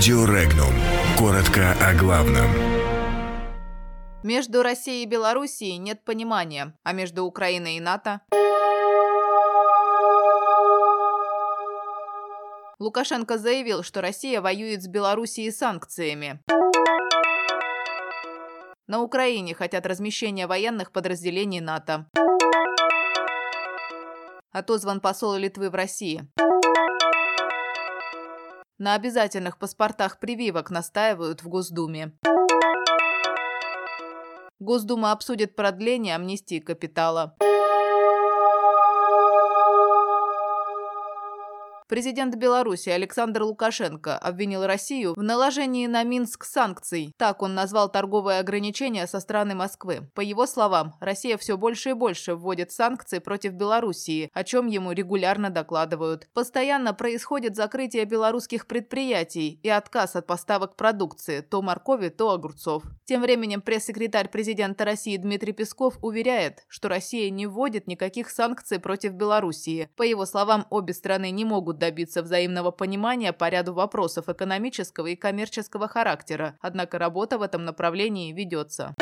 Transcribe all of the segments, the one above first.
Радио Регнум. Коротко о главном. Между Россией и Белоруссией нет понимания, а между Украиной и НАТО... Лукашенко заявил, что Россия воюет с Белоруссией санкциями. На Украине хотят размещения военных подразделений НАТО. Отозван посол Литвы в России. На обязательных паспортах прививок настаивают в Госдуме. Госдума обсудит продление амнистии капитала. Президент Беларуси Александр Лукашенко обвинил Россию в наложении на Минск санкций. Так он назвал торговые ограничения со стороны Москвы. По его словам, Россия все больше и больше вводит санкции против Белоруссии, о чем ему регулярно докладывают. Постоянно происходит закрытие белорусских предприятий и отказ от поставок продукции, то моркови, то огурцов. Тем временем пресс-секретарь президента России Дмитрий Песков уверяет, что Россия не вводит никаких санкций против Белоруссии. По его словам, обе страны не могут добиться взаимного понимания по ряду вопросов экономического и коммерческого характера, однако работа в этом направлении ведется.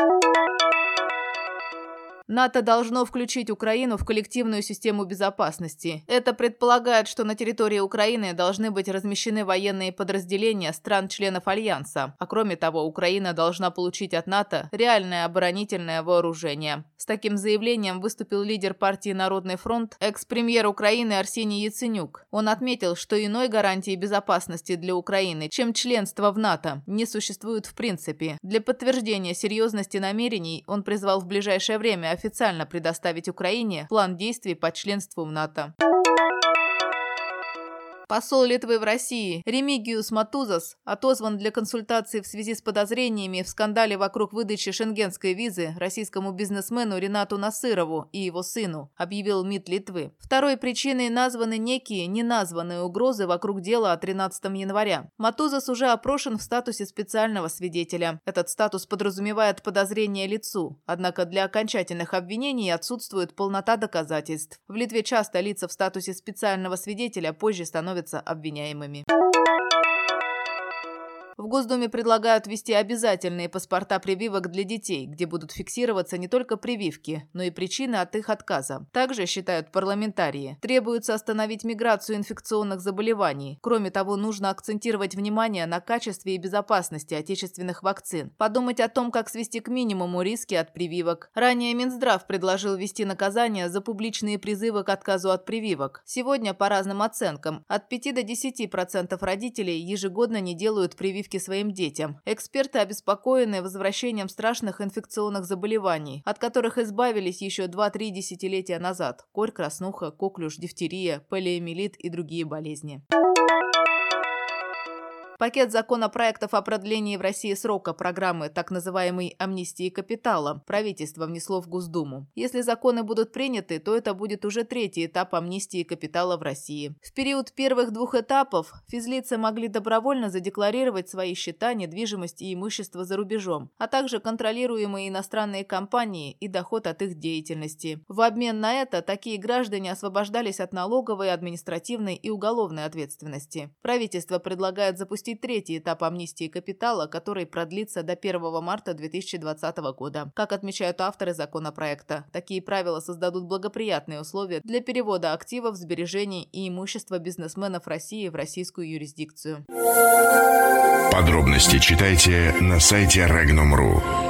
НАТО должно включить Украину в коллективную систему безопасности. Это предполагает, что на территории Украины должны быть размещены военные подразделения стран-членов Альянса. А кроме того, Украина должна получить от НАТО реальное оборонительное вооружение. С таким заявлением выступил лидер партии «Народный фронт», экс-премьер Украины Арсений Яценюк. Он отметил, что иной гарантии безопасности для Украины, чем членство в НАТО, не существует в принципе. Для подтверждения серьезности намерений он призвал в ближайшее время официально предоставить Украине план действий по членству в НАТО. Посол Литвы в России Ремигиус Матузас отозван для консультации в связи с подозрениями в скандале вокруг выдачи шенгенской визы российскому бизнесмену Ренату Насырову и его сыну, объявил МИД Литвы. Второй причиной названы некие неназванные угрозы вокруг дела от 13 января. Матузас уже опрошен в статусе специального свидетеля. Этот статус подразумевает подозрение лицу, однако для окончательных обвинений отсутствует полнота доказательств. В Литве часто лица в статусе специального свидетеля позже становятся становятся обвиняемыми. В Госдуме предлагают ввести обязательные паспорта прививок для детей, где будут фиксироваться не только прививки, но и причины от их отказа. Также, считают парламентарии, требуется остановить миграцию инфекционных заболеваний. Кроме того, нужно акцентировать внимание на качестве и безопасности отечественных вакцин, подумать о том, как свести к минимуму риски от прививок. Ранее Минздрав предложил ввести наказание за публичные призывы к отказу от прививок. Сегодня, по разным оценкам, от 5 до 10% родителей ежегодно не делают прививки прививки своим детям. Эксперты обеспокоены возвращением страшных инфекционных заболеваний, от которых избавились еще 2-3 десятилетия назад. Корь, краснуха, коклюш, дифтерия, полиомиелит и другие болезни. Пакет законопроектов о продлении в России срока программы так называемой амнистии капитала правительство внесло в Госдуму. Если законы будут приняты, то это будет уже третий этап амнистии капитала в России. В период первых двух этапов физлицы могли добровольно задекларировать свои счета, недвижимость и имущество за рубежом, а также контролируемые иностранные компании и доход от их деятельности. В обмен на это такие граждане освобождались от налоговой, административной и уголовной ответственности. Правительство предлагает запустить запустить третий этап амнистии капитала, который продлится до 1 марта 2020 года. Как отмечают авторы законопроекта, такие правила создадут благоприятные условия для перевода активов, сбережений и имущества бизнесменов России в российскую юрисдикцию. Подробности читайте на сайте Regnum.ru.